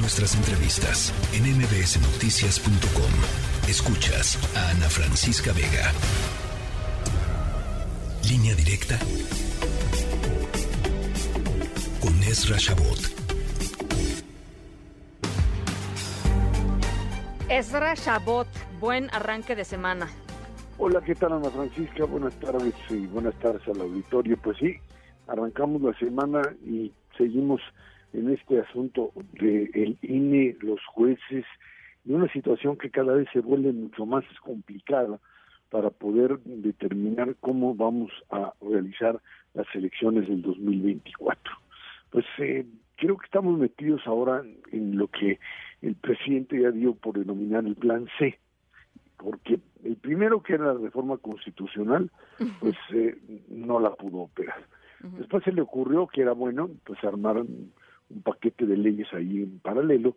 Nuestras entrevistas en mbsnoticias.com. Escuchas a Ana Francisca Vega. Línea directa con Ezra Shabot. Ezra Shabot, buen arranque de semana. Hola, ¿qué tal Ana Francisca? Buenas tardes y buenas tardes al auditorio. Pues sí, arrancamos la semana y seguimos en este asunto de el INE, los jueces, y una situación que cada vez se vuelve mucho más complicada para poder determinar cómo vamos a realizar las elecciones del 2024. Pues eh, creo que estamos metidos ahora en lo que el presidente ya dio por denominar el plan C, porque el primero que era la reforma constitucional, pues eh, no la pudo operar. Después se le ocurrió que era bueno, pues armar un paquete de leyes ahí en paralelo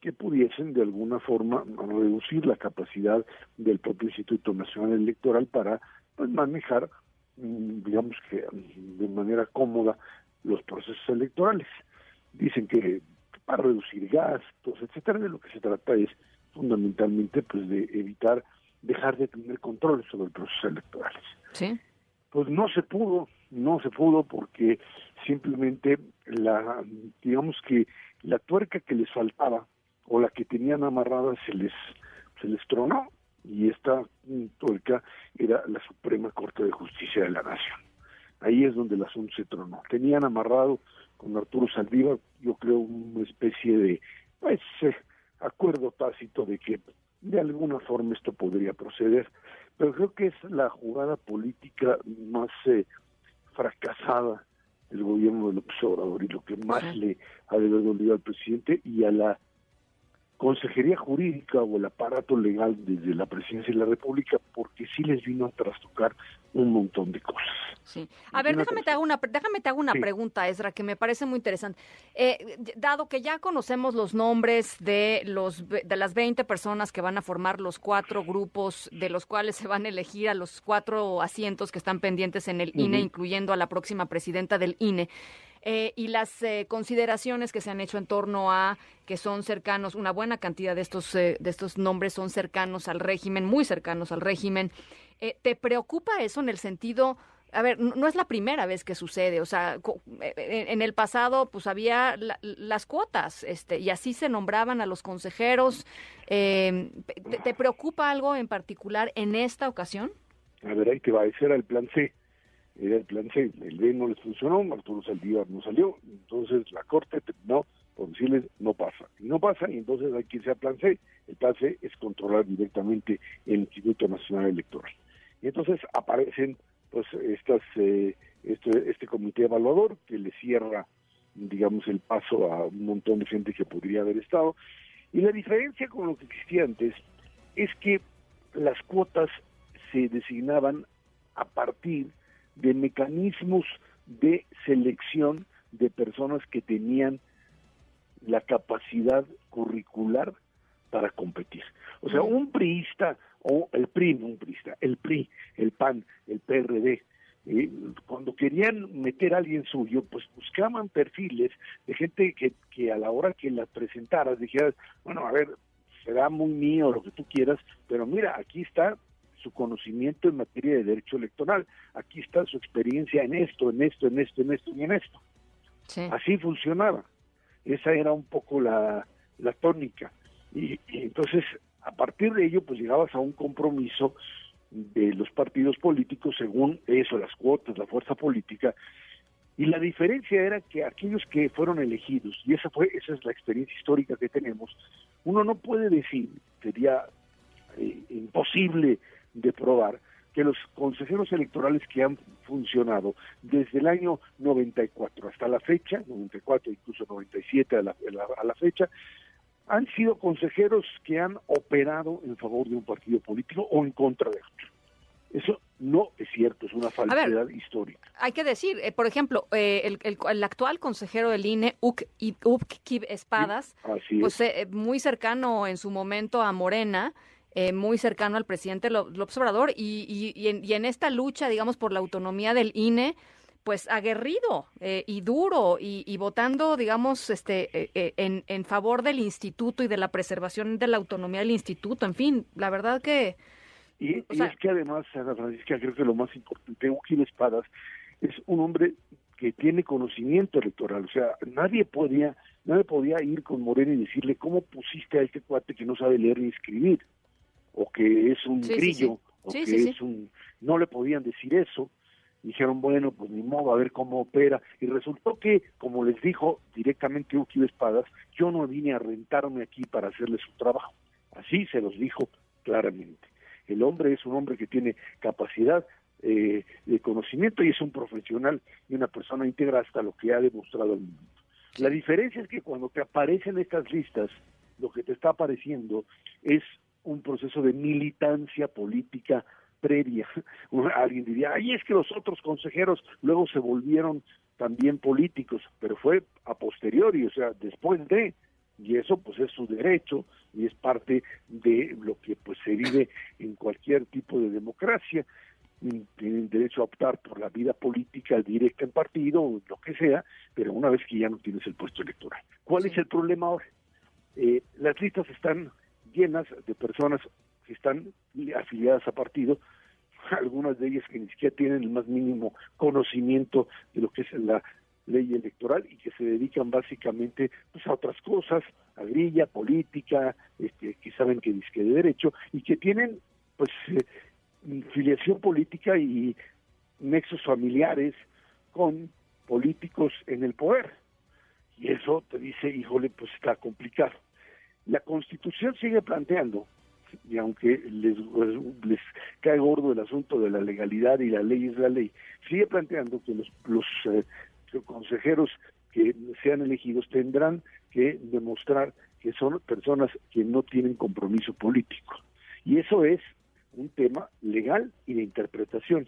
que pudiesen de alguna forma reducir la capacidad del propio Instituto Nacional Electoral para pues, manejar, mm, digamos que de manera cómoda, los procesos electorales. Dicen que para reducir gastos, etcétera, de lo que se trata es fundamentalmente pues de evitar dejar de tener control sobre procesos electorales. Sí. Pues no se pudo, no se pudo porque simplemente la digamos que la tuerca que les faltaba o la que tenían amarrada se les se les tronó y esta tuerca era la Suprema Corte de Justicia de la Nación. Ahí es donde el asunto se tronó. Tenían amarrado con Arturo Saldívar, yo creo, una especie de pues eh, acuerdo tácito de que de alguna forma esto podría proceder, pero creo que es la jugada política más eh, fracasada del gobierno de López Obrador y lo que más le ha de haber dolido al presidente y a la consejería jurídica o el aparato legal desde la presidencia de la República, porque sí les vino a trastocar un montón de cosas. Sí. A ver, déjame te, hago una, déjame te hago una pregunta, Ezra, que me parece muy interesante. Eh, dado que ya conocemos los nombres de, los, de las 20 personas que van a formar los cuatro grupos, de los cuales se van a elegir a los cuatro asientos que están pendientes en el INE, incluyendo a la próxima presidenta del INE, eh, y las eh, consideraciones que se han hecho en torno a que son cercanos, una buena cantidad de estos, eh, de estos nombres son cercanos al régimen, muy cercanos al régimen. ¿Te preocupa eso en el sentido... A ver, no es la primera vez que sucede, o sea, en el pasado pues había las cuotas, este, y así se nombraban a los consejeros. ¿te, ¿te, preocupa algo en particular en esta ocasión? A ver, ahí te va, ese era el plan C era el plan C. El B no les funcionó, Arturo Saldívar no salió, entonces la Corte terminó por decirles no pasa. Y no pasa, y entonces hay que irse al plan C. El plan C es controlar directamente el Instituto Nacional Electoral. Y entonces aparecen pues estas eh, este, este comité evaluador que le cierra digamos el paso a un montón de gente que podría haber estado y la diferencia con lo que existía antes es que las cuotas se designaban a partir de mecanismos de selección de personas que tenían la capacidad curricular para competir. O sea, un priista, o el PRI, no un priista, el PRI, el PAN, el PRD, eh, cuando querían meter a alguien suyo, pues buscaban perfiles de gente que, que a la hora que la presentaras dijeras, bueno, a ver, será muy mío lo que tú quieras, pero mira, aquí está su conocimiento en materia de derecho electoral. Aquí está su experiencia en esto, en esto, en esto, en esto y en esto. Así funcionaba. Esa era un poco la, la tónica. Y, entonces, a partir de ello, pues llegabas a un compromiso de los partidos políticos según eso, las cuotas, la fuerza política. Y la diferencia era que aquellos que fueron elegidos, y esa fue esa es la experiencia histórica que tenemos, uno no puede decir, sería eh, imposible de probar que los consejeros electorales que han funcionado desde el año 94 hasta la fecha, 94 incluso 97 a la, a la fecha, han sido consejeros que han operado en favor de un partido político o en contra de otro. Eso no es cierto, es una falsedad histórica. Hay que decir, eh, por ejemplo, eh, el, el, actual consejero del INE, Uk, Espadas, pues eh, muy cercano en su momento a Morena, eh, muy cercano al presidente López Obrador y, y, en, esta lucha, digamos, por la autonomía del INE, pues aguerrido eh, y duro y, votando, digamos, este, eh, eh, en, en, favor del instituto y de la preservación de la autonomía del instituto. En fin, la verdad que... Y, es que además, Ana Francisca, creo que lo más importante, Eugenio Espadas es un hombre que tiene conocimiento electoral, o sea, nadie podía, nadie podía ir con Moreno y decirle cómo pusiste a este cuate que no sabe leer ni escribir, o que es un grillo, o que es un, no le podían decir eso, dijeron, bueno, pues ni modo, a ver cómo opera. Y resultó que, como les dijo directamente Uki Espadas, yo no vine a rentarme aquí para hacerle su trabajo. Así se los dijo claramente. El hombre es un hombre que tiene capacidad eh, de conocimiento y es un profesional y una persona íntegra hasta lo que ha demostrado el mundo. La diferencia es que cuando te aparecen estas listas, lo que te está apareciendo es un proceso de militancia política previa. Alguien diría, ay, es que los otros consejeros luego se volvieron también políticos, pero fue a posteriori, o sea, después de, y eso pues es su derecho y es parte de lo que pues se vive en cualquier tipo de democracia. Tienen derecho a optar por la vida política directa en partido o lo que sea, pero una vez que ya no tienes el puesto electoral. ¿Cuál es el problema ahora? Eh, las listas están llenas de personas que están afiliadas a partido, algunas de ellas que ni siquiera tienen el más mínimo conocimiento de lo que es la ley electoral y que se dedican básicamente pues a otras cosas, a grilla, política, este, que saben que disque de derecho y que tienen pues eh, filiación política y nexos familiares con políticos en el poder. Y eso te dice, híjole, pues está complicado. La Constitución sigue planteando y aunque les, les cae gordo el asunto de la legalidad y la ley es la ley, sigue planteando que los, los eh, consejeros que sean elegidos tendrán que demostrar que son personas que no tienen compromiso político. Y eso es un tema legal y de interpretación,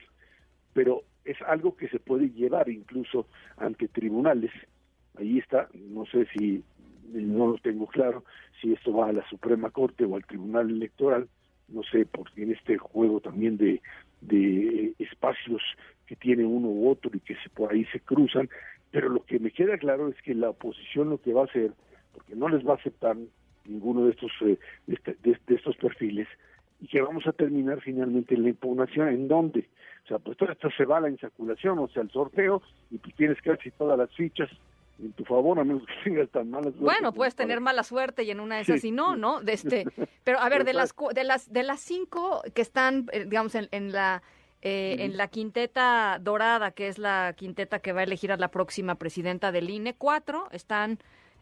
pero es algo que se puede llevar incluso ante tribunales. Ahí está, no sé si no lo tengo claro si esto va a la Suprema Corte o al Tribunal Electoral, no sé, porque en este juego también de, de espacios que tiene uno u otro y que se, por ahí se cruzan, pero lo que me queda claro es que la oposición lo que va a hacer, porque no les va a aceptar ninguno de estos, eh, este, de, estos perfiles, y que vamos a terminar finalmente en la impugnación, ¿en dónde? O sea, pues todo esto se va a la insaculación, o sea, el sorteo, y pues tienes ver todas las fichas en tu favor, a menos que tengas tan mala suerte. Bueno, puedes tener mala suerte y en una de esas y no, ¿no? De este, pero a ver, de las de las de las cinco que están, eh, digamos, en, en la eh, en la quinteta dorada, que es la quinteta que va a elegir a la próxima presidenta del INE, cuatro están,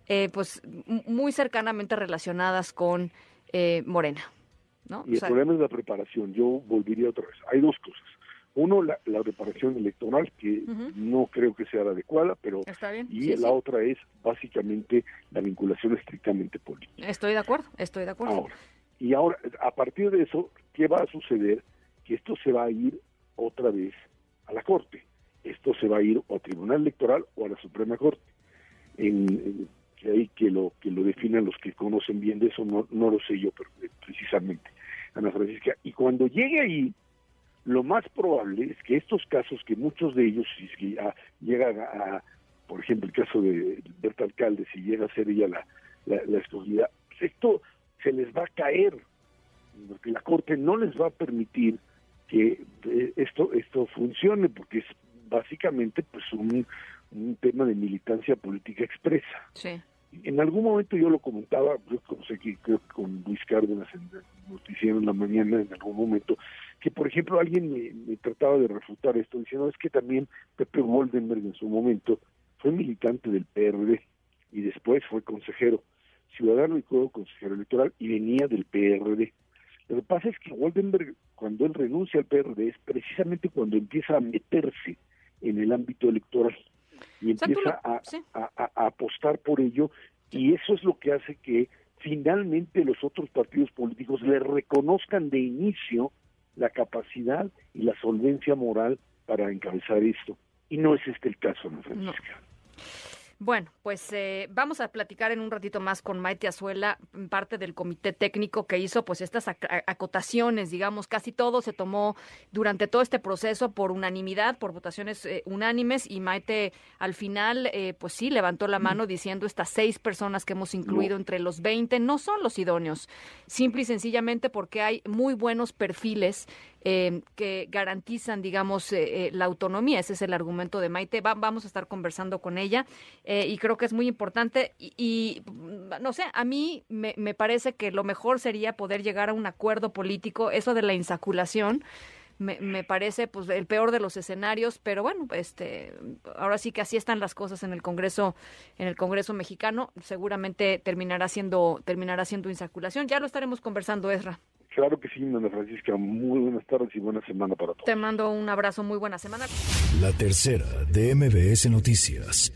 eh, pues, muy cercanamente relacionadas con Morena, ¿no? Y el problema es la preparación. Yo volvería otra vez. Hay dos cosas uno, la, la preparación electoral, que no creo que sea la adecuada, pero... Y la otra es básicamente la vinculación estrictamente política. Estoy de acuerdo, estoy de acuerdo. Ahora, y ahora, a partir de eso, ¿qué va a suceder? Que esto se va a ir otra vez a la Corte. Esto se va a ir o al Tribunal Electoral o a la Suprema Corte. En, que hay que lo que lo definan los que conocen bien de eso, no, no lo sé yo pero, eh, precisamente, Ana Francisca. Y cuando llegue ahí, lo más probable es que estos casos, que muchos de ellos, si llegan a, por ejemplo, el caso de Berta Alcalde, si llega a ser ella la, la, escogida, esto se les va a caer, porque la Corte no les va a permitir que eh, esto esto funcione, porque es básicamente pues un, un tema de militancia política expresa. Sí. En algún momento yo lo comentaba, yo sé que creo que con Luis Cárdenas en el noticiero en la mañana, en algún momento, que por ejemplo alguien me, trataba de refutar esto, diciendo es que también Pepe Woldenberg en su momento fue militante del PRD y después fue consejero ciudadano y luego consejero electoral y venía del PRD. Lo que pasa es que Woldenberg, cuando él renuncia al PRD, es precisamente cuando empieza a meterse en el ámbito electoral y empieza a, apostar por ello y eso es lo que hace que finalmente los otros partidos políticos le reconozcan de inicio la capacidad y la solvencia moral para encabezar esto. Y no es este el caso, ¿no, Francisca? Bueno, pues eh, vamos a platicar en un ratito más con Maite Azuela, parte del comité técnico que hizo pues estas acotaciones, digamos, casi todo se tomó durante todo este proceso por unanimidad, por votaciones eh, unánimes y Maite al final eh, pues sí levantó la mano diciendo estas seis personas que hemos incluido entre los 20 no son los idóneos, simple y sencillamente porque hay muy buenos perfiles eh, que garantizan, digamos, eh, eh, la autonomía. Ese es el argumento de Maite. vamos a estar conversando con ella y creo que es muy importante. Y, no sé, a mí me, me, parece que lo mejor sería poder llegar a un acuerdo político. Eso de la insaculación. Me, me, parece pues el peor de los escenarios, pero bueno, este ahora sí que así están las cosas en el Congreso en el Congreso mexicano, seguramente terminará siendo terminará siendo insaculación. Ya lo estaremos conversando, Ezra. Claro que sí, Ana Francisca. Muy buenas tardes y buena semana para todos. Te mando un abrazo, muy buena semana. La tercera de MBS Noticias.